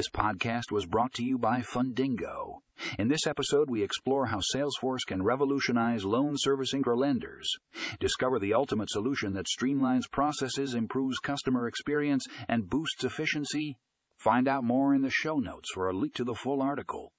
This podcast was brought to you by Fundingo. In this episode, we explore how Salesforce can revolutionize loan servicing for lenders. Discover the ultimate solution that streamlines processes, improves customer experience, and boosts efficiency. Find out more in the show notes for a link to the full article.